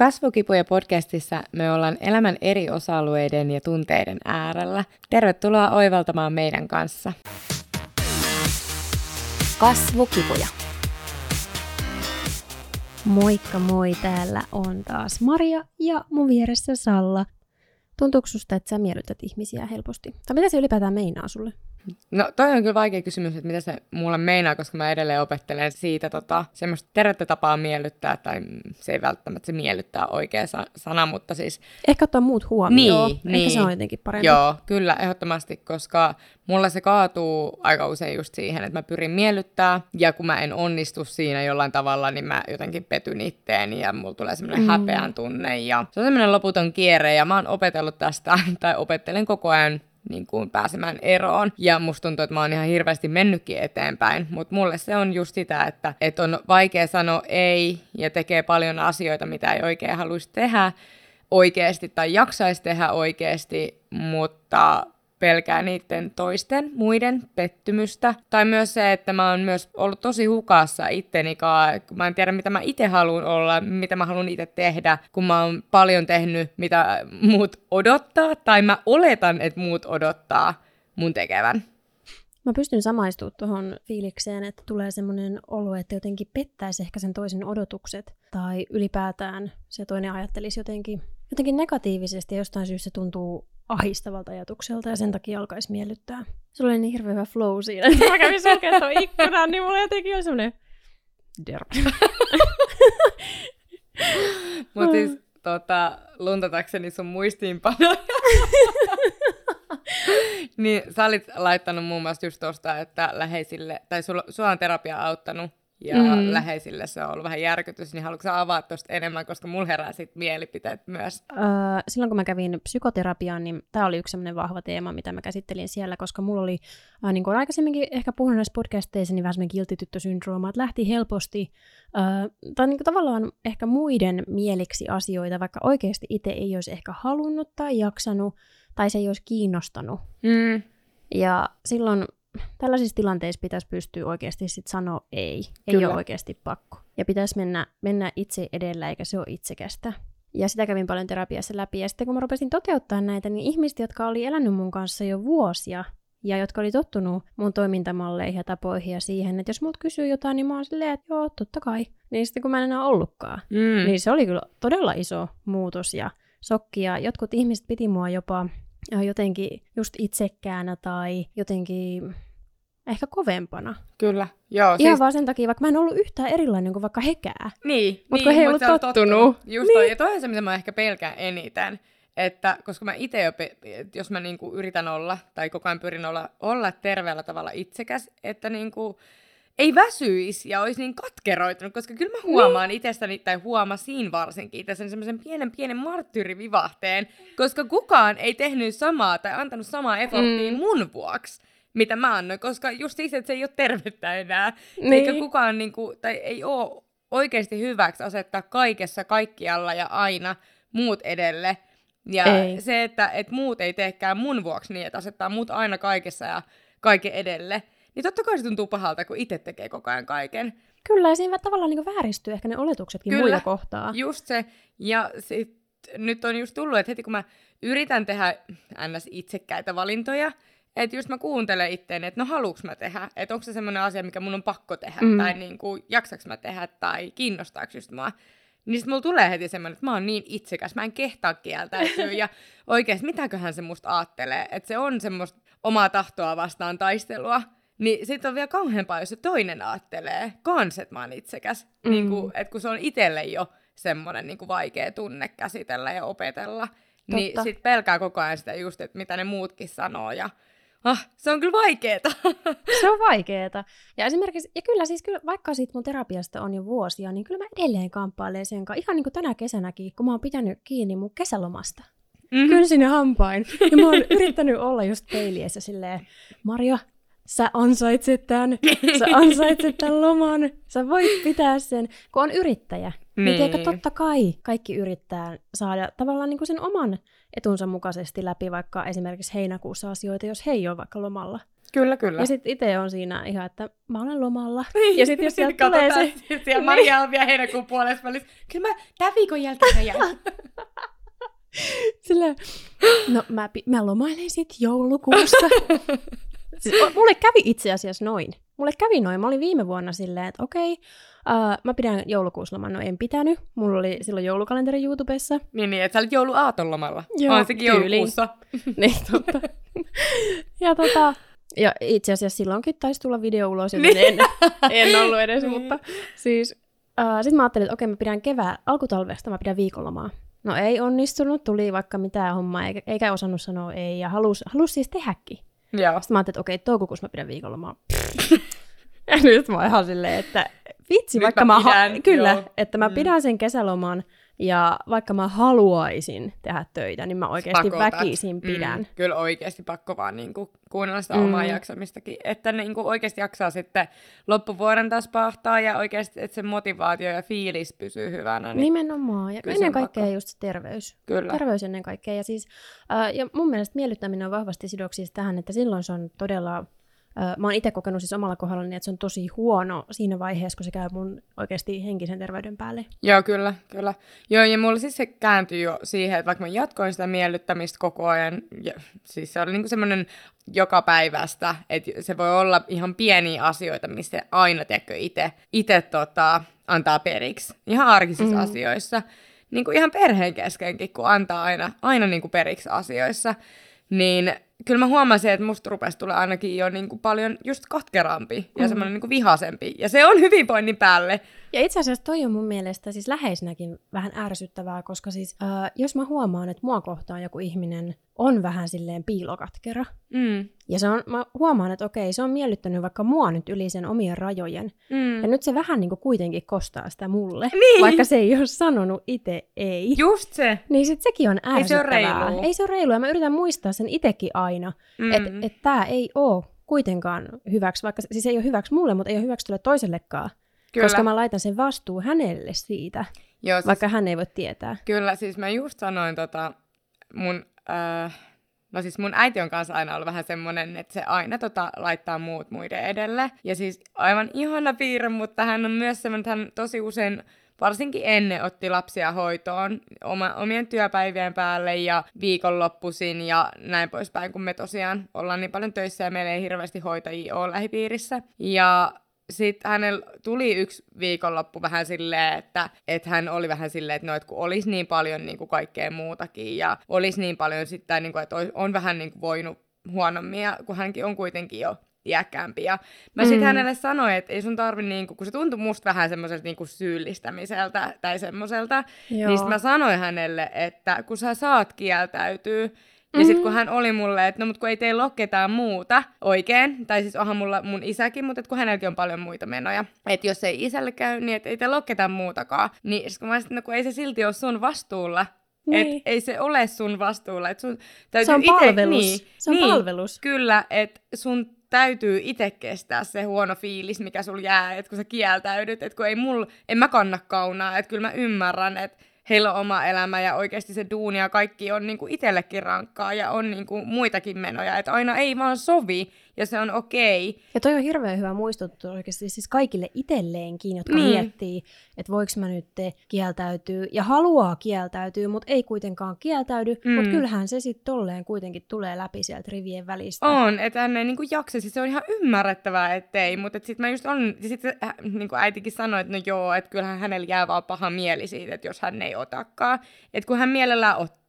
Kasvukipuja podcastissa me ollaan elämän eri osa-alueiden ja tunteiden äärellä. Tervetuloa oivaltamaan meidän kanssa. Kasvukipuja. Moikka moi, täällä on taas Maria ja mun vieressä Salla. Tuntuuko susta, että sä miellytät ihmisiä helposti? Tai mitä se ylipäätään meinaa sulle? No toi on kyllä vaikea kysymys, että mitä se mulle meinaa, koska mä edelleen opettelen siitä tota, semmoista tervettä tapaa miellyttää, tai se ei välttämättä se miellyttää oikea sa- sana, mutta siis... Ehkä ottaa muut huomioon. Niin, Ehkä niin. se on jotenkin parempi. Joo, kyllä, ehdottomasti, koska mulla se kaatuu aika usein just siihen, että mä pyrin miellyttää, ja kun mä en onnistu siinä jollain tavalla, niin mä jotenkin petyn itteeni, ja mulla tulee semmoinen mm. häpeän tunne, ja se on semmoinen loputon kierre, ja mä oon opetellut tästä, tai opettelen koko ajan niin kuin pääsemään eroon. Ja musta tuntuu, että mä oon ihan hirveästi mennytkin eteenpäin, mutta mulle se on just sitä, että, että on vaikea sanoa ei ja tekee paljon asioita, mitä ei oikein haluaisi tehdä oikeasti tai jaksaisi tehdä oikeasti, mutta pelkää niiden toisten, muiden pettymystä. Tai myös se, että mä oon myös ollut tosi hukassa itteni kun mä en tiedä mitä mä itse haluan olla, mitä mä haluan itse tehdä, kun mä oon paljon tehnyt, mitä muut odottaa, tai mä oletan, että muut odottaa mun tekevän. Mä pystyn samaistumaan tuohon fiilikseen, että tulee semmoinen olo, että jotenkin pettäisi ehkä sen toisen odotukset, tai ylipäätään se toinen ajattelisi jotenkin, jotenkin negatiivisesti, ja jostain syystä se tuntuu ahistavalta ajatukselta ja sen takia alkaisi miellyttää. Se oli niin hirveä hyvä flow siinä, että mä kävin sulkemaan tuon ikkunan, niin mulla jotenkin oli semmoinen derp. Mutta siis tota, luntatakseni sun muistiinpanoja. niin sä olit laittanut muun muassa just tosta, että läheisille, tai sulla, sua on terapia auttanut ja mm. läheisille se on ollut vähän järkytys, niin haluatko sä avaa tuosta enemmän, koska mulla herää sit mielipiteet myös? Öö, silloin kun mä kävin psykoterapiaan, niin tämä oli yksi sellainen vahva teema, mitä mä käsittelin siellä, koska mulla oli, äh, niin kuin aikaisemminkin ehkä puhunut näissä podcasteissa, niin vähän semmoinen kiltityttösyndrooma, että lähti helposti, äh, tai niin kuin tavallaan ehkä muiden mieliksi asioita, vaikka oikeasti itse ei olisi ehkä halunnut tai jaksanut, tai se ei olisi kiinnostanut. Mm. Ja silloin tällaisissa tilanteissa pitäisi pystyä oikeasti sit sanoa ei. Ei Kyllä. ole oikeasti pakko. Ja pitäisi mennä, mennä itse edellä, eikä se ole itsekästä. Ja sitä kävin paljon terapiassa läpi. Ja sitten kun mä rupesin toteuttaa näitä, niin ihmiset, jotka oli elänyt mun kanssa jo vuosia, ja jotka oli tottunut mun toimintamalleihin ja tapoihin ja siihen, että jos mut kysyy jotain, niin mä oon silleen, että joo, totta kai. Niin sitten kun mä en enää ollutkaan, Mm. niin se oli kyllä todella iso muutos ja shokki. Ja jotkut ihmiset piti mua jopa jotenkin just itsekkäänä tai jotenkin ehkä kovempana. Kyllä, joo. Ihan Siis, vaan sen takia, vaikka mä en ollut yhtään erilainen kuin vaikka hekää. niin, Mut niin, kun he ei mut ollut oot tottunut. Just Niin. toi. Ja toi on se, mitä mä ehkä pelkään eniten. Että koska mä itse jo, jos mä niinku yritän olla, tai koko ajan pyrin olla, olla terveellä tavalla itsekäs, että niinku, ei väsyisi ja olisi niin katkeroitunut, koska kyllä mä huomaan niin. itsestäni, tai huomasin varsinkin itsestäni semmoisen pienen pienen marttyyrivivahteen, koska kukaan ei tehnyt samaa tai antanut samaa efforttia mm. mun vuoksi mitä mä annoin, koska just siis, että se ei ole tervettä enää. Niin. Eikä kukaan, niin kuin, tai ei ole oikeasti hyväksi asettaa kaikessa, kaikkialla ja aina muut edelle. Ja Ei. se, että et muut ei teekään mun vuoksi niin, että asettaa muut aina kaikessa ja kaiken edelle, niin totta kai se tuntuu pahalta, kun itse tekee koko ajan kaiken. Kyllä, ja siinä tavallaan niin vääristyy ehkä ne oletuksetkin Kyllä. muita kohtaa. Just se. Ja sit, nyt on just tullut, että heti kun mä yritän tehdä ns. itsekkäitä valintoja, että just mä kuuntelen itteeni, että no haluuks mä tehdä, että onko se semmoinen asia, mikä mun on pakko tehdä, Mm. mm. tai niin kuin, jaksaks mä tehdä, tai kiinnostaako just mua. Niin sit mulla tulee heti semmoinen, että mä oon niin itsekäs, mä en kehtaa kieltäytyä, ja oikeesti mitäköhän se musta aattelee, että se on semmoista omaa tahtoa vastaan taistelua. Niin sit on vielä kauheampaa, jos se toinen aattelee kans, että mä oon itsekäs. Mm. Niin kuin, että kun se on itselle jo semmoinen niin vaikea tunne käsitellä ja opetella, niin Totta. sit pelkää koko ajan sitä just, että mitä ne muutkin sanoo. Ja ah, se on kyllä vaikeeta. Se on vaikeeta. Ja esimerkiksi, ja kyllä siis kyllä, vaikka siitä mun terapiasta on jo vuosia, niin kyllä mä edelleen kamppailen sen kanssa. Ihan niin kuin tänä kesänäkin, kun mä oon pitänyt kiinni mun kesälomasta. Mhm. Kynsin ja hampain. Ja mä oon yrittänyt olla just peiliessä silleen, Maria, sä ansaitset tän, sä ansaitset tän loman, sä voit pitää sen. Kun on yrittäjä, niin, niin Niin. tiedätkö, totta kai kaikki yrittää saada tavallaan niin kuin sen oman etunsa mukaisesti läpi vaikka esimerkiksi heinäkuussa asioita, jos he ei ole vaikka lomalla. Kyllä, kyllä. Ja sitten itse on siinä ihan, että mä olen lomalla. Ja sitten jos sieltä tulee Katsotaan se... sit siellä Maria on vielä heinäkuun puolessa välissä. Kyllä mä tämän viikon jälkeen mä jään. Silleen, no mä, mä lomailen sit joulukuussa. Siis, mulle kävi itse asiassa noin. Mulle kävi noin. Mä olin viime vuonna silleen, että okei, uh, mä pidän joulukuussa loman. No en pitänyt. Mulla oli silloin joulukalenteri YouTubessa. niin, niin, että sä olit jouluaaton lomalla. Joo, on sekin tyyliin. joulukuussa. niin, totta. ja tota, ja itse asiassa silloinkin taisi tulla video ulos, joten en, en ollut edes, Niin. mutta siis uh, sitten mä ajattelin, että okei, mä pidän kevää, alkutalvesta mä pidän viikonlomaa. No ei onnistunut, tuli vaikka mitään hommaa, eikä, eikä osannut sanoa ei, ja halus, halus siis tehdäkin. Joo. Sitten mä ajattelin, että okei, toukokuussa mä pidän viikonlomaa. ja nyt mä oon ihan silleen, että vitsi, Nyt vaikka mä mä, ha- pidän, kyllä, joo. että mä Mm. pidän sen kesäloman, ja vaikka mä haluaisin tehdä töitä, niin mä oikeasti Pakotat. väkisin pidän. Mm, kyllä oikeasti pakko vaan niin kuin, kuunnella sitä Mm. omaa jaksamistakin, että ne niin kuin, oikeasti jaksaa sitten loppuvuoden taas pahtaa ja oikeasti, että se motivaatio ja fiilis pysyy hyvänä. Niin, Nimenomaan. Ja ennen kaikkea pakko. just se terveys. Kyllä. Terveys ennen kaikkea. Ja, siis, äh, ja mun mielestä miellyttäminen on vahvasti sidoksissa tähän, että silloin se on todella... Mä oon itse kokenut siis omalla kohdallani, että se on tosi huono siinä vaiheessa, kun se käy mun oikeasti henkisen terveyden päälle. Joo, kyllä, kyllä. Joo, ja mulla siis se kääntyi jo siihen, että vaikka mä jatkoin sitä miellyttämistä koko ajan, ja, siis se oli niinku semmoinen joka päivästä, että se voi olla ihan pieniä asioita, mistä aina, tiedätkö, itse ite, tota, antaa periksi. Ihan arkisissa mm. asioissa. Niin kuin ihan perheen keskenkin, kun antaa aina, aina niin kuin periksi asioissa. Niin kyllä mä huomasin, että musta rupesi tulee ainakin jo niin kuin paljon just katkerampi ja Mm. semmoinen niin kuin vihasempi. Ja se on hyvinvoinnin päälle. Ja itse asiassa toi on mun mielestä siis läheisenäkin vähän ärsyttävää, koska siis äh, jos mä huomaan, että mua kohtaan joku ihminen on vähän silleen piilokatkera, Mm. ja se on, mä huomaan, että okei, se on miellyttänyt vaikka mua nyt yli sen omien rajojen, Mm. Ja nyt se vähän niin kuin kuitenkin kostaa sitä mulle, Niin. vaikka se ei ole sanonut itse ei. Just se. Niin sit sekin on Ei se ole ärsyttävää. reilua. Ei se ole reilua. Ja mä yritän muistaa sen itekin aina, Mm. mm. että et tää ei ole kuitenkaan hyväksi, vaikka siis ei ole hyväksi mulle, mutta ei ole hyväksi tulle toisellekaan. Kyllä. Koska mä laitan sen vastuu hänelle siitä, Joo, siis, vaikka hän ei voi tietää. Kyllä, siis mä just sanoin tota, mun, äh, no siis mun äiti on kanssa aina ollut vähän semmonen, että se aina tota, laittaa muut muiden edelle. Ja siis aivan ihana piirre, mutta hän on myös semmoinen, että hän tosi usein varsinkin ennen otti lapsia hoitoon oma, omien työpäivien päälle ja viikonloppuisin ja näin poispäin, kun me tosiaan ollaan niin paljon töissä ja meillä ei hirveästi hoitajia ole lähipiirissä. Ja sitten hänellä tuli yksi viikonloppu vähän silleen, että, että hän oli vähän silleen, että no, että kun olisi niin paljon niin kuin kaikkea muutakin ja olisi niin paljon sitten, niin että on vähän niin kuin voinut huonommin, ja kun hänkin on kuitenkin jo iäkkäämpi. Ja mä sitten Mm. hänelle sanoin, että ei sun tarvi, niinku, kun se tuntui musta vähän semmoiselta niinku syyllistämiseltä tai semmoiselta, niin sit mä sanoin hänelle, että kun sä saat kieltäytyy, ja Mhm. sitten kun hän oli mulle, että no mut kun ei teillä ole ketään muuta oikein, tai siis onhan mulla mun isäkin, mutta et kun hänelläkin on paljon muita menoja, että jos ei isälle käy, niin et ei teillä ole ketään muutakaan. Niin sit kun mä sanoin, no kun ei se silti ole sun vastuulla, Niin. et ei se ole sun vastuulla, että sun täytyy Se on ite, palvelus. Niin, Se on niin, palvelus. Kyllä, että sun täytyy itse kestää se huono fiilis, mikä sul jää, että kun sä kieltäydyt, että kun ei mul, en mä kanna kaunaa, että kyllä mä ymmärrän, että heillä on oma elämä ja oikeasti se duuni ja kaikki on niinku itsellekin rankkaa ja on niinku muitakin menoja, että aina ei vaan sovi ja se on okei. Ja toi on hirveän hyvä muistutus oikeasti siis kaikille itselleenkin, jotka Niin. miettii, että voiko mä nyt kieltäytyy ja haluaa kieltäytyy, mutta ei kuitenkaan kieltäydy, Mm. mutta kyllähän se sitten tolleen kuitenkin tulee läpi sieltä rivien välistä. On, että hän ei niinku jaksa, siis se on ihan ymmärrettävää, ettei, mutta et sit mä just on, sit äh, niinku äitikin sanoi, että no joo, että kyllähän hänellä jää vaan paha mieli siitä, että jos hän ei otakaan, että kun hän mielellään ottaa.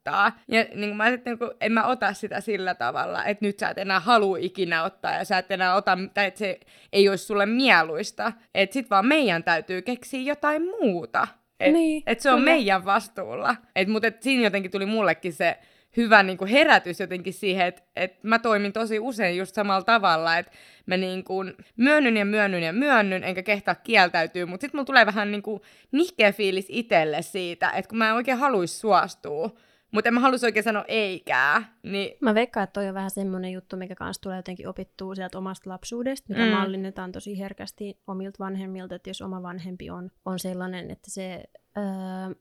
Ja niin kuin mä sitten, kun en mä ota sitä sillä tavalla, että nyt sä et enää halua ikinä ottaa ja sä et enää ota, tai että se ei olisi sulle mieluista. Että sit vaan meidän täytyy keksiä jotain muuta. Et, Niin, et se on kyllä. meidän vastuulla. Et, mutta et siinä jotenkin tuli mullekin se hyvä niin kuin herätys jotenkin siihen, että et mä toimin tosi usein just samalla tavalla, että mä niin kuin myönnyn ja myönnyn ja myönnyn, enkä kehtaa kieltäytyy, mutta sitten mulla tulee vähän niin kuin nihkeä fiilis itselle siitä, että kun mä en oikein haluaisi suostua, mutta en mä haluaisi oikein sanoa eikää, niin Mä veikkaan, että toi on vähän semmoinen juttu, mikä kanssa tulee jotenkin opittua sieltä omasta lapsuudesta, mitä Mm. mallinnetaan tosi herkästi omilta vanhemmilta, että jos oma vanhempi on, on sellainen, että se öö,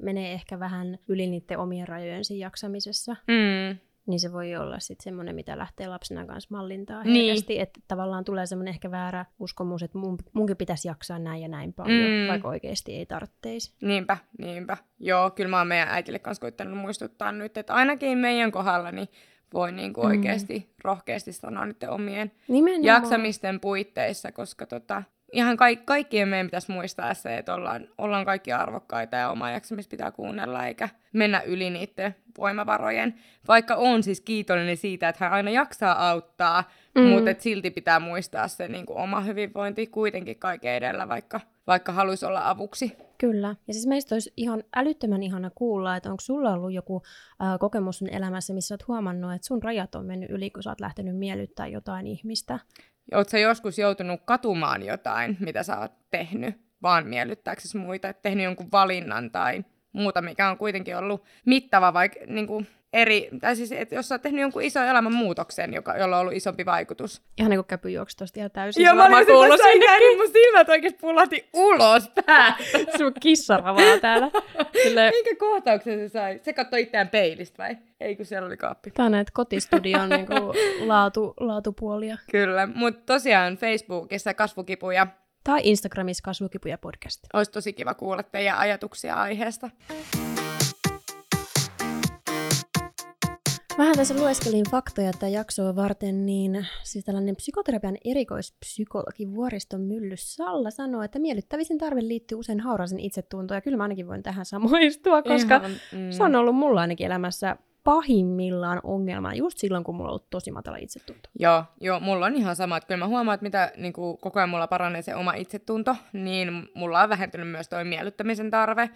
menee ehkä vähän yli niiden omien rajojen siinä jaksamisessa, mm, niin se voi olla sitten semmoinen, mitä lähtee lapsena kanssa mallintaa Niin. herkästi, että tavallaan tulee semmoinen ehkä väärä uskomus, että mun, munkin pitäisi jaksaa näin ja näin paljon, Mm. vaikka oikeasti ei tarvitsisi. Niinpä, niinpä. Joo, kyllä mä oon meidän äitille kanssa koittanut muistuttaa nyt, että ainakin meidän kohdalla niin voi niinku Mm. oikeasti rohkeasti sanoa niiden omien Nimenomaan. jaksamisten puitteissa, koska tota, ihan kaik- kaikkien meidän pitäisi muistaa se, että ollaan, ollaan kaikki arvokkaita ja omaa jaksamista pitää kuunnella eikä mennä yli niiden voimavarojen. Vaikka on siis kiitollinen siitä, että hän aina jaksaa auttaa. Mm. mutta et silti pitää muistaa se niin kuin oma hyvinvointi kuitenkin kaiken edellä, vaikka, vaikka haluaisi olla avuksi. Kyllä. Ja siis meistä olisi ihan älyttömän ihana kuulla, että onko sulla ollut joku äh, kokemus sun elämässä, missä olet huomannut, että sun rajat on mennyt yli, kun sä oot lähtenyt miellyttää jotain ihmistä. Oletko joskus joutunut katumaan jotain, mitä sä oot tehnyt, vaan miellyttääksesi muita, tehnyt jonkun valinnan tai muuta, mikä on kuitenkin ollut mittava, vaikka niin kuin eri, tai siis, että jos sä oot tehnyt jonkun ison elämänmuutoksen, joka, jolla on ollut isompi vaikutus. Ihan niin kuin käpy juoksi tosta ihan täysin. Joo, mä olin ikään, niin mun silmät oikeasti pullahti ulos päästä. Sun kissaravaa täällä. Silleen, Minkä kohtauksen se sai? Se katsoi itseään peilistä vai? Ei, kun siellä oli kaappi. Tää on näitä kotistudion niinku laatu, laatupuolia. Kyllä, mutta tosiaan Facebookissa kasvukipuja Tai Instagramissa kasvukipuja podcast. olisi tosi kiva kuulla teidän ajatuksia aiheesta. Vähän tässä lueskelin faktoja tätä jaksoa varten, niin siis tällainen psykoterapian erikoispsykologi Vuoriston Mylly Salla sanoo, että miellyttävisen tarve liittyy usein hauraisen itsetuntoon, ja kyllä mä ainakin voin tähän samoistua, koska Ihan, mm. se on ollut mulla ainakin elämässä pahimmillaan ongelma just silloin, kun mulla on ollut tosi matala itsetunto. Joo, joo, mulla on ihan sama, että kyllä mä huomaan, että mitä niin kuin, koko ajan mulla paranee se oma itsetunto, niin mulla on vähentynyt myös toi miellyttämisen tarve.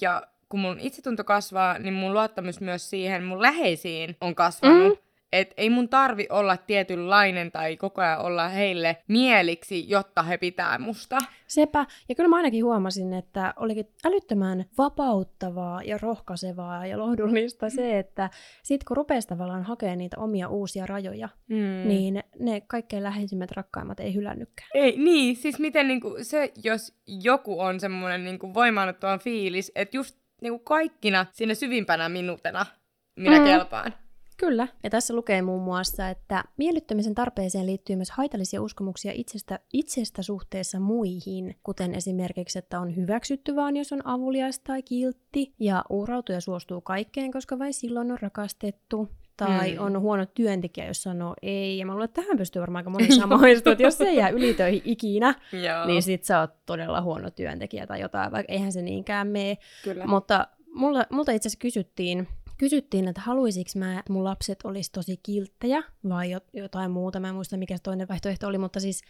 Ja kun mun itsetunto kasvaa, niin mun luottamus myös siihen mun läheisiin on kasvanut. Mm. Et ei mun tarvi olla tietynlainen tai koko ajan olla heille mieliksi, jotta he pitää musta. Sepä, ja kyllä mä ainakin huomasin, että olikin älyttömän vapauttavaa ja rohkaisevaa ja lohdullista se, että sit kun rupesi tavallaan hakemaan niitä omia uusia rajoja, Mm. niin ne kaikkein läheisimmät rakkaimmat ei hylännytkään. Ei, niin, siis miten niinku, se, jos joku on semmoinen niinku voimaannuttava fiilis, että just niinku kaikkina siinä syvimpänä minuutena minä Mm. kelpaan. Kyllä. Ja tässä lukee muun muassa, että miellyttämisen tarpeeseen liittyy myös haitallisia uskomuksia itsestä, itsestä suhteessa muihin, kuten esimerkiksi, että on hyväksytty vaan, jos on avulias tai kiltti, ja uhrautuu ja suostuu kaikkeen, koska vain silloin on rakastettu. Tai Mm. on huono työntekijä, jos sanoo ei. Ja mä luulen, että tähän pystyy varmaan aika moni samaistua, että jos se jää ylitöihin ikinä, Joo, niin sit sä oot todella huono työntekijä tai jotain, vaikka eihän se niinkään mene. kyllä. Mutta mulla, multa itse asiassa kysyttiin, kysyttiin, että haluaisinko mä, että mun lapset olisi tosi kilttejä vai jo- jotain muuta. Mä en muista, mikä se toinen vaihtoehto oli, mutta siis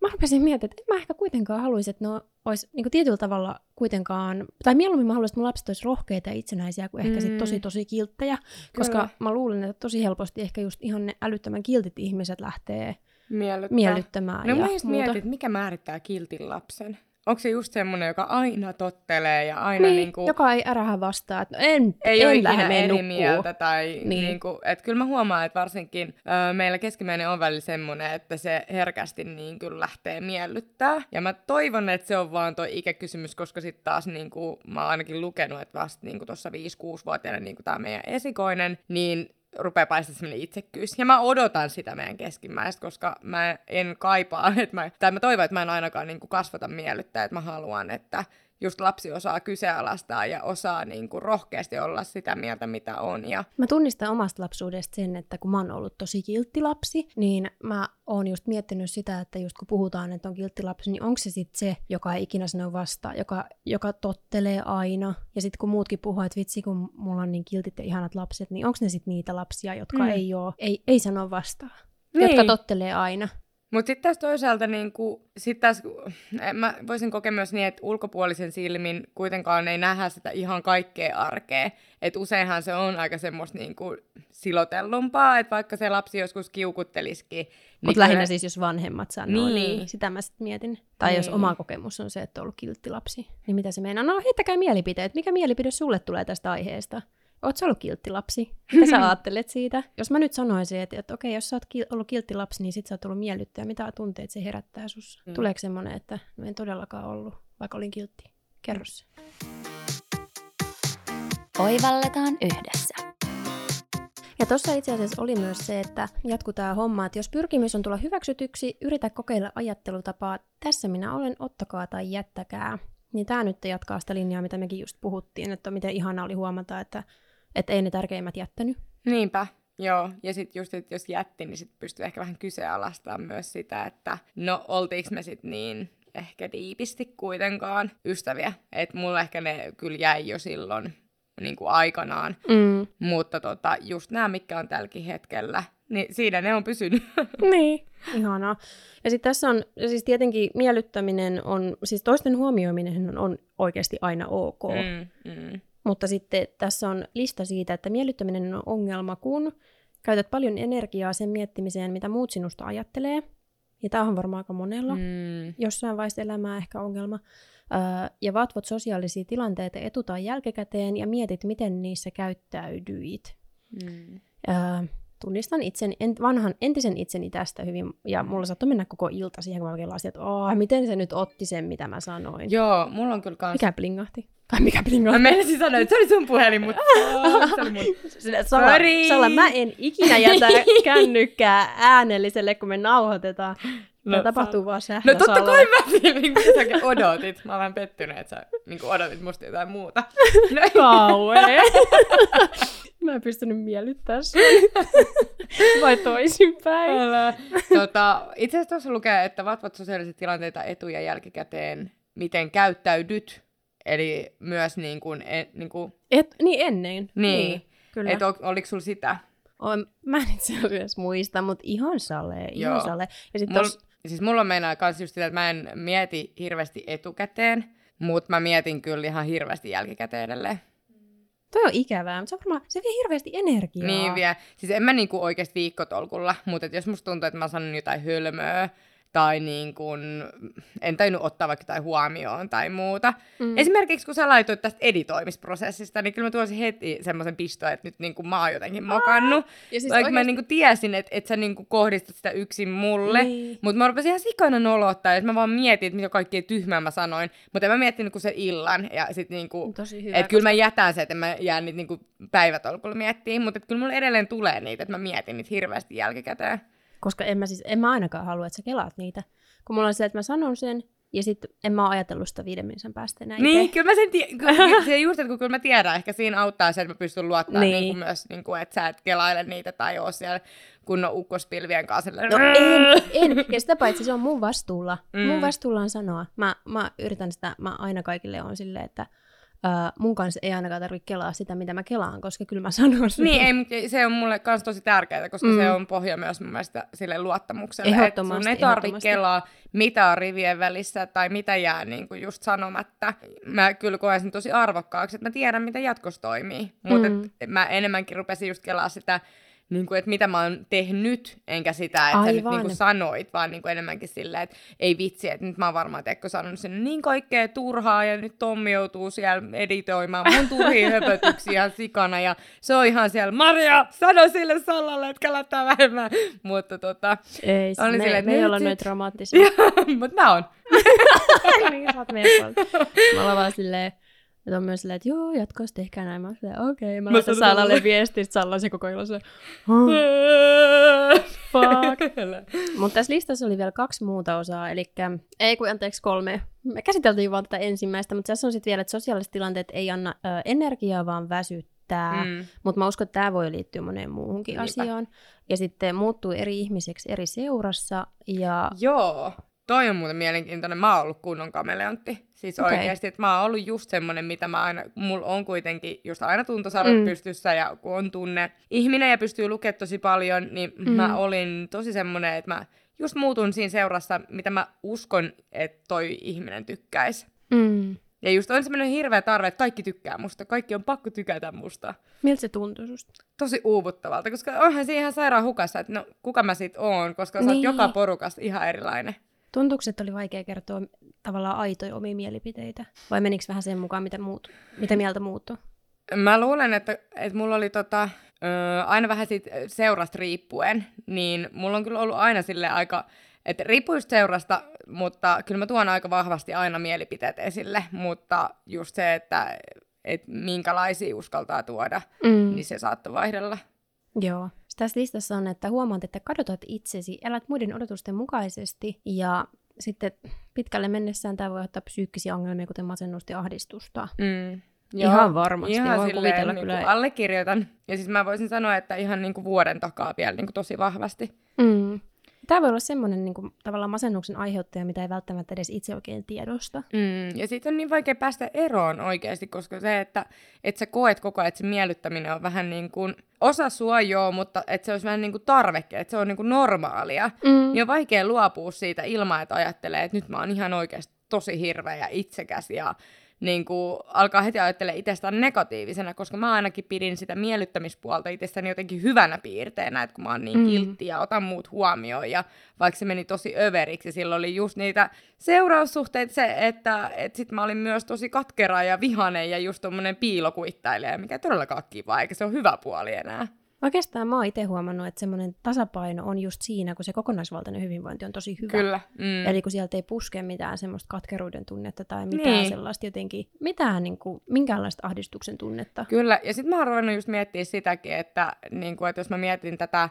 mä rupesin miettimään, että en mä ehkä kuitenkaan haluaisi, että ne olisi niin tietyllä tavalla kuitenkaan, tai mieluummin mä haluaisin, että mun lapset olisi rohkeita ja itsenäisiä kuin ehkä sit Mm. tosi tosi kilttejä, koska mä luulen, että tosi helposti ehkä just ihan ne älyttömän kiltit ihmiset lähtee Miellyttää. miellyttämään No ja mä just muuta. mietin, että mikä määrittää kiltin lapsen. Onko se just semmoinen, joka aina tottelee ja aina niin, niinku, joka ei ärähä vastaa, että en, ei en ole ikinä eri nukkuu. mieltä. Tai Niin. niin. niinku, että kyllä mä huomaan, että varsinkin ö, meillä keskimmäinen on välillä semmoinen, että se herkästi niin kyllä lähtee miellyttää. Ja mä toivon, että se on vaan toi ikäkysymys, koska sitten taas niinku, mä oon ainakin lukenut, että vasta niinku tuossa 5-6-vuotiaana niinku tämä meidän esikoinen, niin rupeaa paistaa semmoinen itsekkyys. Ja mä odotan sitä meidän keskimmäistä, koska mä en kaipaa, että mä, tai mä toivon, että mä en ainakaan niin kuin kasvata miellyttää, että mä haluan, että just lapsi osaa kyseenalaistaa ja osaa niin kuin rohkeasti olla sitä mieltä, mitä on. Ja Mä tunnistan omasta lapsuudesta sen, että kun mä oon ollut tosi kiltti lapsi, niin mä oon just miettinyt sitä, että just kun puhutaan, että on kiltti lapsi, niin onko se sitten se, joka ei ikinä sano vastaan, joka, joka tottelee aina. Ja sitten kun muutkin puhuu, että vitsi, kun mulla on niin kiltit ja ihanat lapset, niin onko ne sitten niitä lapsia, jotka Mm. mm. ei, oo, ei, ei sano vastaan, Niin. jotka tottelee aina. Mutta sitten taas toisaalta, niin ku, sit taas, eh, mä voisin kokea myös niin, että ulkopuolisen silmin kuitenkaan ei nähdä sitä ihan kaikkea arkea. Että useinhan se on aika semmoista niin ku, silotellumpaa, että vaikka se lapsi joskus kiukuttelisikin. Mutta niin lähinnä kyllä- siis, jos vanhemmat sanoo, niin, Niin. sitä mä sitten mietin. Tai jos Niin. oma kokemus on se, että on ollut kiltti lapsi, niin mitä se meinaa? No heittäkää mielipiteet. Mikä mielipide sulle tulee tästä aiheesta? Oot sä ollut kiltti lapsi? Mitä sä ajattelet siitä? Jos mä nyt sanoisin, että, että okei, jos sä oot kil- ollut kiltti lapsi, niin sit sä oot ollut miellyttäjä. Mitä tunteet se herättää sussa? Mm. Mm. Tuleeko semmoinen, että no en todellakaan ollut, vaikka olin kiltti? Kerro se. Oivalletaan yhdessä. Ja tuossa itse asiassa oli myös se, että jatku tämä homma, että jos pyrkimys on tulla hyväksytyksi, yritä kokeilla ajattelutapaa, tässä minä olen, ottakaa tai jättäkää. Niin tämä nyt jatkaa sitä linjaa, mitä mekin just puhuttiin, että miten ihana oli huomata, että, että ei ne tärkeimmät jättänyt. Niinpä, Joo, ja sitten just, että jos jätti, niin sitten pystyy ehkä vähän kyseenalaistamaan myös sitä, että no oltiinko me sitten niin ehkä diipisti kuitenkaan ystäviä. Että mulla ehkä ne kyllä jäi jo silloin niin kuin aikanaan. Mm. Mutta tota, just nämä, mitkä on tälläkin hetkellä, niin siinä ne on pysynyt. niin, ihanaa. Ja sitten tässä on, siis tietenkin miellyttäminen on, siis toisten huomioiminen on, on oikeasti aina ok. Mm, mm. Mutta sitten tässä on lista siitä, että miellyttäminen on ongelma, kun käytät paljon energiaa sen miettimiseen, mitä muut sinusta ajattelee. Ja tämä on varmaan aika monella. Mm. Jossain vaiheessa elämää ehkä ongelma. Öö, ja vatvot sosiaalisia tilanteita etu- tai jälkikäteen ja mietit, miten niissä käyttäydyit. Mm. Öö, tunnistan itsen, en, vanhan entisen itseni tästä hyvin, ja mulla saattoi mennä koko ilta siihen, kun mä kelasin, että oh, miten se nyt otti sen, mitä mä sanoin. Joo, mulla on kyllä kans... Mikä plingahti? Tai mikä plingahti? Mä menisin sanoa, että se oli sun puhelin, mutta oh, se oli mun. Salla, Salla, mä en ikinä jätä kännykkää äänelliselle, kun me nauhoitetaan. No, Tämä tapahtuu vaan sählä No totta kai mä kuin sä odotit. Mä vähän pettynyt, että sä niin odotit musta jotain muuta. No, Kauhea. mä en pystynyt miellyttämään Vai toisinpäin. Tota, itse asiassa tuossa lukee, että vatvat sosiaaliset tilanteita etu- ja jälkikäteen, miten käyttäydyt. Eli myös niin kuin... En, niin, kuin... Et, niin ennen. Niin, niin kyllä. Et ol, oliko sulla sitä? On, mä en itse asiassa muista, mutta ihan sale, ihan Joo. sale. Ja sit Mul, tos... Siis mulla on meinaa kans just sitä, että mä en mieti hirveästi etukäteen, mutta mä mietin kyllä ihan hirveästi jälkikäteen edelleen. Toi on ikävää, mutta se, on varmaan, se vie hirveästi energiaa. Niin vie. Siis en mä niinku oikeasti viikkotolkulla, mutta jos musta tuntuu, että mä sanon jotain hölmöä, tai niin kun, en tainnut ottaa vaikka jotain huomioon tai muuta. Mm. Esimerkiksi kun sä laitoit tästä editoimisprosessista, niin kyllä mä tuosin heti semmoisen pistoon, että nyt niin kuin mä oon jotenkin mokannut. Ja siis vaikka oikeasti... mä niin kuin tiesin, että, että sä niin kuin kohdistat sitä yksin mulle, niin. mutta mä rupesin ihan sikana nolottaa, että mä vaan mietin, että mitä kaikkea tyhmää mä sanoin, mutta en mä miettinyt kuin sen illan. Ja sit niin kuin, Tosi hyvä, että kyllä mä jätän se, että mä jään niitä niin päivätolkulla miettiin, mutta kyllä mulla edelleen tulee niitä, että mä mietin niitä hirveästi jälkikäteen. Koska en mä, siis, en mä ainakaan halua, että sä kelaat niitä. Kun mulla on se, että mä sanon sen, ja sitten en mä ole ajatellut sitä viiden minuutin päästä enää Niin, kyllä mä sen tiedän. se just, että kun kyllä mä tiedän, ehkä siinä auttaa se, että mä pystyn luottamaan niin. Niin myös, niin kuin, että sä et kelaile niitä tai oo siellä kunnon ukkospilvien kanssa. No en, en. Ja sitä paitsi se on mun vastuulla. Mm. Mun vastuulla on sanoa. Mä, mä yritän sitä, mä aina kaikille on silleen, että Uh, mun kanssa ei ainakaan tarvitse kelaa sitä, mitä mä kelaan, koska kyllä mä sanon sen. Niin, ei, mutta se on mulle myös tosi tärkeää, koska mm. se on pohja myös mun mielestä sille luottamukselle. Ehdottomasti. Sun ei tarvitse kelaa, mitä on rivien välissä tai mitä jää niin kuin just sanomatta. Mä kyllä koen sen tosi arvokkaaksi, että mä tiedän, mitä jatkossa toimii. Mutta mm. mä enemmänkin rupesin just kelaa sitä niin kuin, että mitä mä oon tehnyt, enkä sitä, että Aivan. sä nyt niin kuin sanoit, vaan niin kuin enemmänkin silleen, että ei vitsi, että nyt mä oon varmaan teekö sanonut sen niin kaikkea turhaa, ja nyt Tommi joutuu siellä editoimaan mun turhia höpötyksiä ihan sikana, ja se on ihan siellä, Maria, sano sille Sallalle, että kannattaa vähemmän, mutta tota, ei, oli me, silleen, me ei olla noin dramaattisia. mutta mä oon. niin, sä oot meidän Mä ollaan vaan silleen, ja on myös silleen, että joo, jatkossa tehkää näin. Mä okei. Okay. Mä, mä laitan Sallalle viestiä, että Salla se koko ajan se, fuck. Mutta tässä listassa oli vielä kaksi muuta osaa, eli ei kun anteeksi kolme. Me käsiteltiin vaan tätä ensimmäistä, mutta tässä on sitten vielä, että sosiaaliset tilanteet ei anna ö, energiaa, vaan väsyttää. Mm. Mutta mä uskon, että tämä voi liittyä moneen muuhunkin Niinpä. asiaan. Ja sitten muuttuu eri ihmiseksi eri seurassa. Ja... Joo. Toi on muuten mielenkiintoinen. Mä oon ollut kunnon kameleontti. Siis okay. oikeasti, että mä oon ollut just semmonen, mitä mä aina, mulla on kuitenkin just aina tuntosarvet mm. pystyssä ja kun on tunne ihminen ja pystyy lukemaan tosi paljon, niin mm. mä olin tosi semmonen, että mä just muutun siinä seurassa, mitä mä uskon, että toi ihminen tykkäisi. Mm. Ja just on semmoinen hirveä tarve, että kaikki tykkää musta. Kaikki on pakko tykätä musta. Miltä se tuntuu susta? Tosi uuvuttavalta, koska onhan se ihan sairaan hukassa, että no kuka mä sit oon, koska sä niin. oot joka porukasta ihan erilainen. Tuntuuko, että oli vaikea kertoa tavallaan aitoja omia mielipiteitä? Vai menikö vähän sen mukaan, mitä, muut, mitä mieltä muuttui? Mä luulen, että, että mulla oli tota, ö, aina vähän siitä seurasta riippuen, niin mulla on kyllä ollut aina sille aika, että riippuu just seurasta, mutta kyllä mä tuon aika vahvasti aina mielipiteet esille, mutta just se, että, että minkälaisia uskaltaa tuoda, mm. niin se saattoi vaihdella. Joo. Tässä listassa on, että huomaat, että kadotat itsesi, elät muiden odotusten mukaisesti ja sitten pitkälle mennessään tämä voi ottaa psyykkisiä ongelmia, kuten masennusta ja ahdistusta. Mm. Joo, ihan varmasti. Ihan voin silleen, niin kyllä. allekirjoitan. Ja siis mä voisin sanoa, että ihan niin kuin vuoden takaa vielä niin kuin tosi vahvasti. Mm. Tämä voi olla semmoinen niin kuin, tavallaan masennuksen aiheuttaja, mitä ei välttämättä edes itse oikein tiedosta. Mm, ja sitten on niin vaikea päästä eroon oikeasti, koska se, että, että sä koet koko ajan, että se miellyttäminen on vähän niin kuin osa sua joo, mutta että se olisi vähän niin kuin tarveke, että se on niin kuin normaalia, mm. niin on vaikea luopua siitä ilman, että ajattelee, että nyt mä oon ihan oikeasti tosi hirveä ja itsekäs ja niin kuin, alkaa heti ajattelemaan itsestään negatiivisena, koska mä ainakin pidin sitä miellyttämispuolta itsestäni jotenkin hyvänä piirteenä, että kun mä oon niin mm. kiltti ja otan muut huomioon, ja vaikka se meni tosi överiksi, silloin oli just niitä seuraussuhteita se, että et sit mä olin myös tosi katkera ja vihane ja just tommonen piilokuittailija, mikä ei todellakaan kiva, eikä se ole hyvä puoli enää. Oikeastaan mä oon itse huomannut, että semmoinen tasapaino on just siinä, kun se kokonaisvaltainen hyvinvointi on tosi hyvä. Kyllä. Mm. Eli kun sieltä ei puske mitään semmoista katkeruuden tunnetta tai mitään niin. sellaista jotenkin, mitään niin kuin, minkäänlaista ahdistuksen tunnetta. Kyllä, ja sitten mä oon ruvennut just miettiä sitäkin, että, niin kuin, että jos mä mietin tätä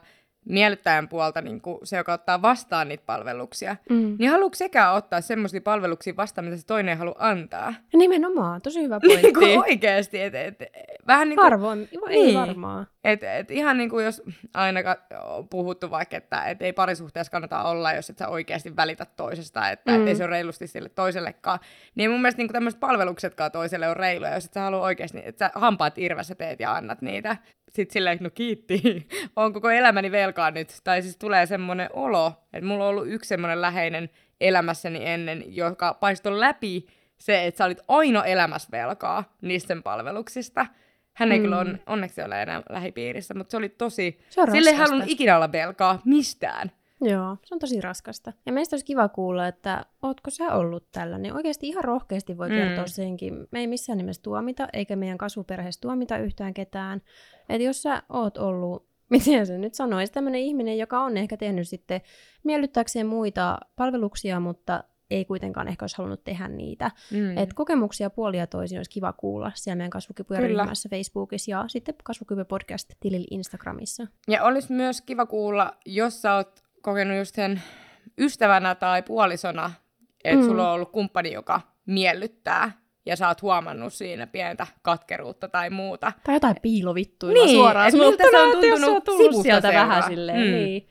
miellyttäjän puolta niin kuin se, joka ottaa vastaan niitä palveluksia, mm. niin haluatko sekä ottaa semmoisia palveluksia vastaan, mitä se toinen ei halua antaa? Ja nimenomaan, tosi hyvä pointti. niin kuin oikeasti, et, et, vähän niin kuin... Harvoin, ei niin. varmaan. Et, et ihan niin kuin jos aina on puhuttu vaikka, että et ei parisuhteessa kannata olla, jos et sä oikeasti välitä toisesta, että mm. et ei se ole reilusti sille toisellekaan, niin mun mielestä niin tämmöiset palveluksetkaan toiselle on reiluja, jos et sä halua oikeasti, että sä hampaat irvessä teet ja annat niitä sitten silleen, no kiitti, on koko elämäni velkaa nyt. Tai siis tulee semmoinen olo, että mulla on ollut yksi semmoinen läheinen elämässäni ennen, joka paistoi läpi se, että sä olit aino elämässä velkaa niistä sen palveluksista. Hän ei mm. kyllä on, onneksi ole enää lähipiirissä, mutta se oli tosi... Se Sille ei halunnut ikinä olla velkaa mistään. Joo, se on tosi raskasta. Ja meistä olisi kiva kuulla, että ootko sä ollut tällainen. Oikeasti ihan rohkeasti voi kertoa mm. senkin. Me ei missään nimessä tuomita, eikä meidän kasvuperheessä tuomita yhtään ketään. Että jos sä oot ollut, miten se nyt sanoisi, tämmöinen ihminen, joka on ehkä tehnyt sitten miellyttääkseen muita palveluksia, mutta ei kuitenkaan ehkä olisi halunnut tehdä niitä. Mm. Et kokemuksia puolia toisin olisi kiva kuulla siellä meidän kasvukykyä ryhmässä Facebookissa ja sitten kasvukyky podcast tilillä Instagramissa. Ja olisi myös kiva kuulla, jos sä oot kokenut just sen ystävänä tai puolisona, että mm. sulla on ollut kumppani, joka miellyttää ja sä oot huomannut siinä pientä katkeruutta tai muuta. Tai jotain piilovittuilla niin, suoraan. Niin, miltä se on tuntunut sivusta sieltä seuraa. vähän silleen, mm. niin.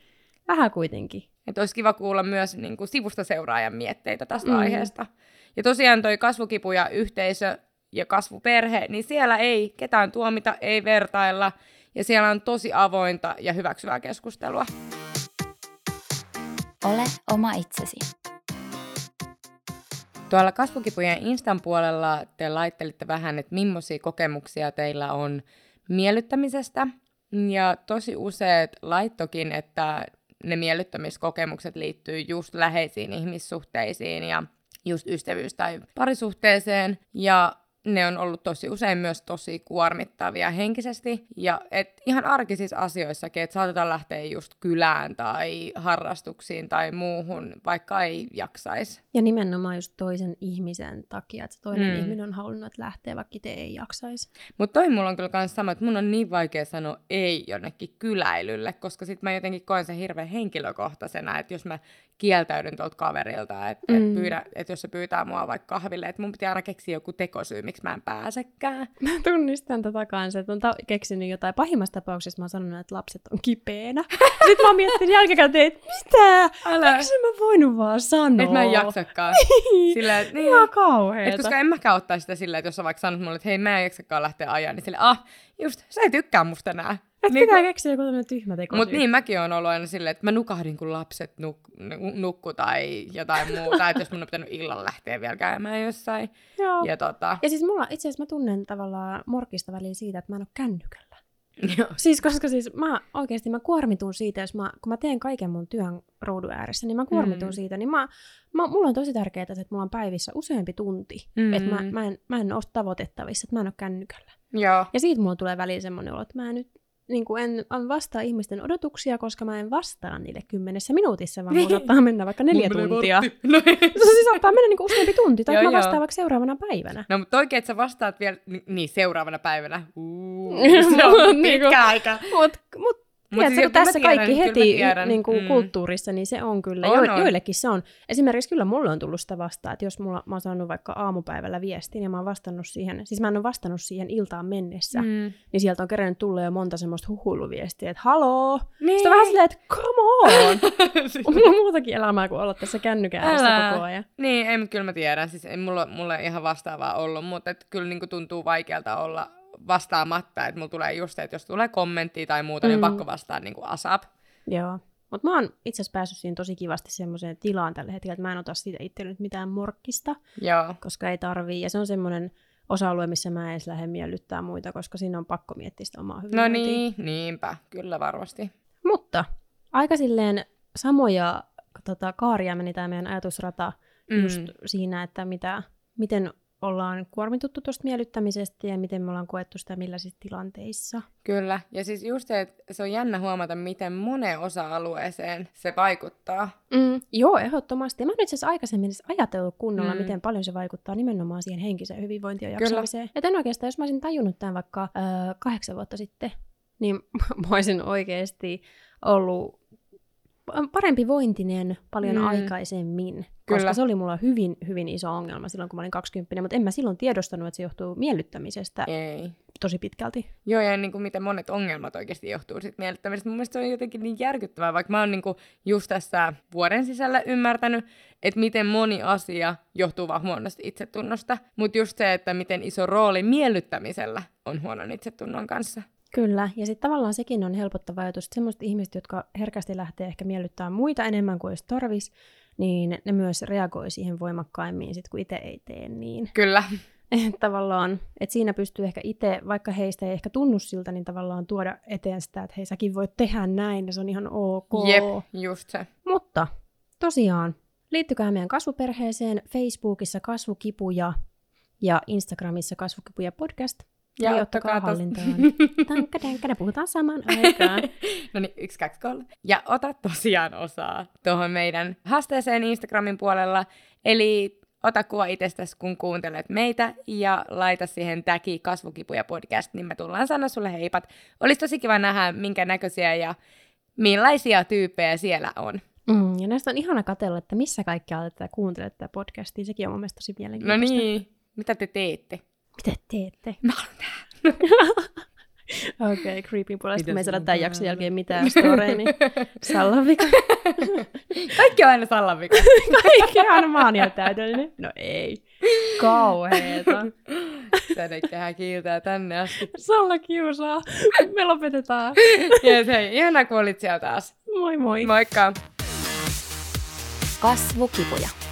Vähän kuitenkin. Että olisi kiva kuulla myös niin kuin sivusta seuraajan mietteitä tästä mm. aiheesta. Ja tosiaan toi kasvukipu ja yhteisö ja kasvuperhe, niin siellä ei ketään tuomita, ei vertailla, ja siellä on tosi avointa ja hyväksyvää keskustelua. Ole oma itsesi. Tuolla kasvukipujen Instan puolella te laittelitte vähän, että millaisia kokemuksia teillä on miellyttämisestä. Ja tosi useat laittokin, että ne miellyttämiskokemukset liittyy just läheisiin ihmissuhteisiin ja just ystävyys- tai parisuhteeseen. Ja ne on ollut tosi usein myös tosi kuormittavia henkisesti. Ja et ihan arkisissa asioissakin, että saatetaan lähteä just kylään tai harrastuksiin tai muuhun, vaikka ei jaksaisi. Ja nimenomaan just toisen ihmisen takia, että toinen mm. ihminen on halunnut lähteä, vaikka te ei jaksaisi. Mutta toi mulla on kyllä myös sama, että mun on niin vaikea sanoa ei jonnekin kyläilylle, koska sitten mä jotenkin koen sen hirveän henkilökohtaisena, että jos mä kieltäydyn tuolta kaverilta, että mm. et et jos se pyytää mua vaikka kahville, että mun pitää aina keksiä joku tekosyy, miksi mä en pääsekään. Mä tunnistan tätä kanssa, että on ta- keksinyt jotain. Pahimmassa tapauksessa mä oon sanonut, että lapset on kipeänä. Sitten mä oon miettinyt jälkikäteen, että mitä? Älä. Miksi mä voinut vaan sanoa? Että mä en jaksakaan. niin. Sillä, että, niin. Ihan kauheeta. Et koska en mäkään ottaa sitä sillä, että jos sä vaikka sanot mulle, että hei mä en jaksakaan lähteä ajaa, niin sille, ah, just, sä ei tykkää musta enää. Et niin, pitää keksiä joku tämmöinen tyhmä teko. Mutta niin, mäkin on ollut aina silleen, että mä nukahdin, kun lapset nuk- nukku tai jotain muuta. että jos mun on pitänyt illalla lähteä vielä käymään jossain. Joo. Ja, tota... ja siis mulla itse asiassa mä tunnen tavallaan morkista välillä siitä, että mä en ole kännykällä. Joo. Siis koska siis mä oikeasti mä kuormitun siitä, jos mä, kun mä teen kaiken mun työn ruudun ääressä, niin mä kuormitun mm. siitä, niin mä, mä, mulla on tosi tärkeää, että mulla on päivissä useampi tunti, mm. että mä, mä, en, mä en ole tavoitettavissa, että mä en ole kännykällä. Joo. Ja siitä mulla tulee väliin semmoinen olo, että mä nyt niin kuin en, en vastaa ihmisten odotuksia, koska mä en vastaa niille kymmenessä minuutissa, vaan mun saattaa mennä vaikka neljä tuntia. No, se siis saattaa mennä niin kuin useampi tunti, tai joo, mä vastaan joo. vaikka seuraavana päivänä. No, mutta oikein, että sä vastaat vielä niin seuraavana päivänä. Uuu, se on pitkä aika. Mutta mut, Mut Tiedätkö, siis tässä tiedän, kaikki heti niin kuin Mm. kulttuurissa, niin se on kyllä. On, Jo, on. joillekin se on. Esimerkiksi kyllä mulle on tullut sitä vastaan, että jos mulla, mä oon saanut vaikka aamupäivällä viestin ja mä oon vastannut siihen, siis mä en ole vastannut siihen iltaan mennessä, mm. Niin sieltä on kerännyt tulla jo monta semmoista huhuiluviestiä, että haloo. Niin. Sitten on vähän silleen, että come on. mulla on muutakin elämää kuin olla tässä Älä. koko ajan. Niin, ei, mut kyllä mä tiedän. Siis ei mulla, mulla ei ihan vastaavaa ollut, mutta et kyllä niinku tuntuu vaikealta olla vastaamatta. Että mulla tulee just että jos tulee kommenttia tai muuta, mm. niin Mm. on pakko vastaa niinku asap. Joo. Mutta mä oon itse asiassa päässyt siinä tosi kivasti semmoiseen tilaan tällä hetkellä, että mä en ota siitä itselle nyt mitään morkkista, Joo. koska ei tarvii. Ja se on semmoinen osa-alue, missä mä en edes lähde miellyttää muita, koska siinä on pakko miettiä sitä omaa No hyvinvointia. niin, niinpä. Kyllä varmasti. Mutta aika silleen samoja tota, kaaria meni tämä meidän ajatusrata mm. just siinä, että mitä, miten ollaan kuormituttu tuosta miellyttämisestä ja miten me ollaan koettu sitä millaisissa tilanteissa. Kyllä. Ja siis just se, että se on jännä huomata, miten moneen osa-alueeseen se vaikuttaa. Mm, joo, ehdottomasti. Ja mä en itse asiassa aikaisemmin edes ajatellut kunnolla, Mm. Miten paljon se vaikuttaa nimenomaan siihen henkiseen hyvinvointiin ja Kyllä. jaksamiseen. Että en oikeastaan, jos mä olisin tajunnut tämän vaikka äh, kahdeksan vuotta sitten, niin mä olisin oikeasti ollut parempi vointinen paljon Mm. mm. aikaisemmin. Koska Kyllä. se oli mulla hyvin, hyvin iso ongelma silloin, kun mä olin 20, mutta en mä silloin tiedostanut, että se johtuu miellyttämisestä Ei. tosi pitkälti. Joo, ja niin kuin miten monet ongelmat oikeasti johtuu sit miellyttämisestä. Mun mielestä se on jotenkin niin järkyttävää, vaikka mä oon niin kuin just tässä vuoden sisällä ymmärtänyt, että miten moni asia johtuu vaan huonosta itsetunnosta. Mutta just se, että miten iso rooli miellyttämisellä on huonon itsetunnon kanssa. Kyllä, ja sitten tavallaan sekin on helpottava ajatus, että semmoiset ihmiset, jotka herkästi lähtee ehkä miellyttämään muita enemmän kuin olisi tarvis, niin ne myös reagoi siihen voimakkaimmin, sit kun itse ei tee niin. Kyllä. Et tavallaan, että siinä pystyy ehkä itse, vaikka heistä ei ehkä tunnu siltä, niin tavallaan tuoda eteen sitä, että hei säkin voit tehdä näin, ja se on ihan ok. Jep, just se. Mutta tosiaan, liittykää meidän kasvuperheeseen Facebookissa kasvukipuja ja Instagramissa kasvukipuja podcast. Ja Ja ottakaa ottakaa hallintaan. Tankka, ne puhutaan samaan aikaan. No niin, yksi, kaksi, kolme. Ja ota tosiaan osaa tuohon meidän haasteeseen Instagramin puolella. Eli ota kuva itsestäsi, kun kuuntelet meitä, ja laita siihen täki kasvukipuja podcast, niin me tullaan sanoa sulle heipat. Olisi tosi kiva nähdä, minkä näköisiä ja millaisia tyyppejä siellä on. Mm, ja näistä on ihana katsella, että missä kaikkialla tätä kuuntelet tätä podcastia. Sekin on mun mielestä tosi No mielenkiintoista. niin, mitä te teette? Mitä teette? Mä nähdä. Okei, okay, creepy puolesta, kun me ei saada tämän jakson jälkeen mitään storeja, niin sallavika. Kaikki on aina sallavika. Kaikki on aina täydellinen. No ei. Kauheeta. Nyt tehdään kiiltää tänne asti. Salla kiusaa. Me lopetetaan. Jees, hei, ihanaa kun olit siellä taas. Moi moi. Moikka! Kasvukipuja.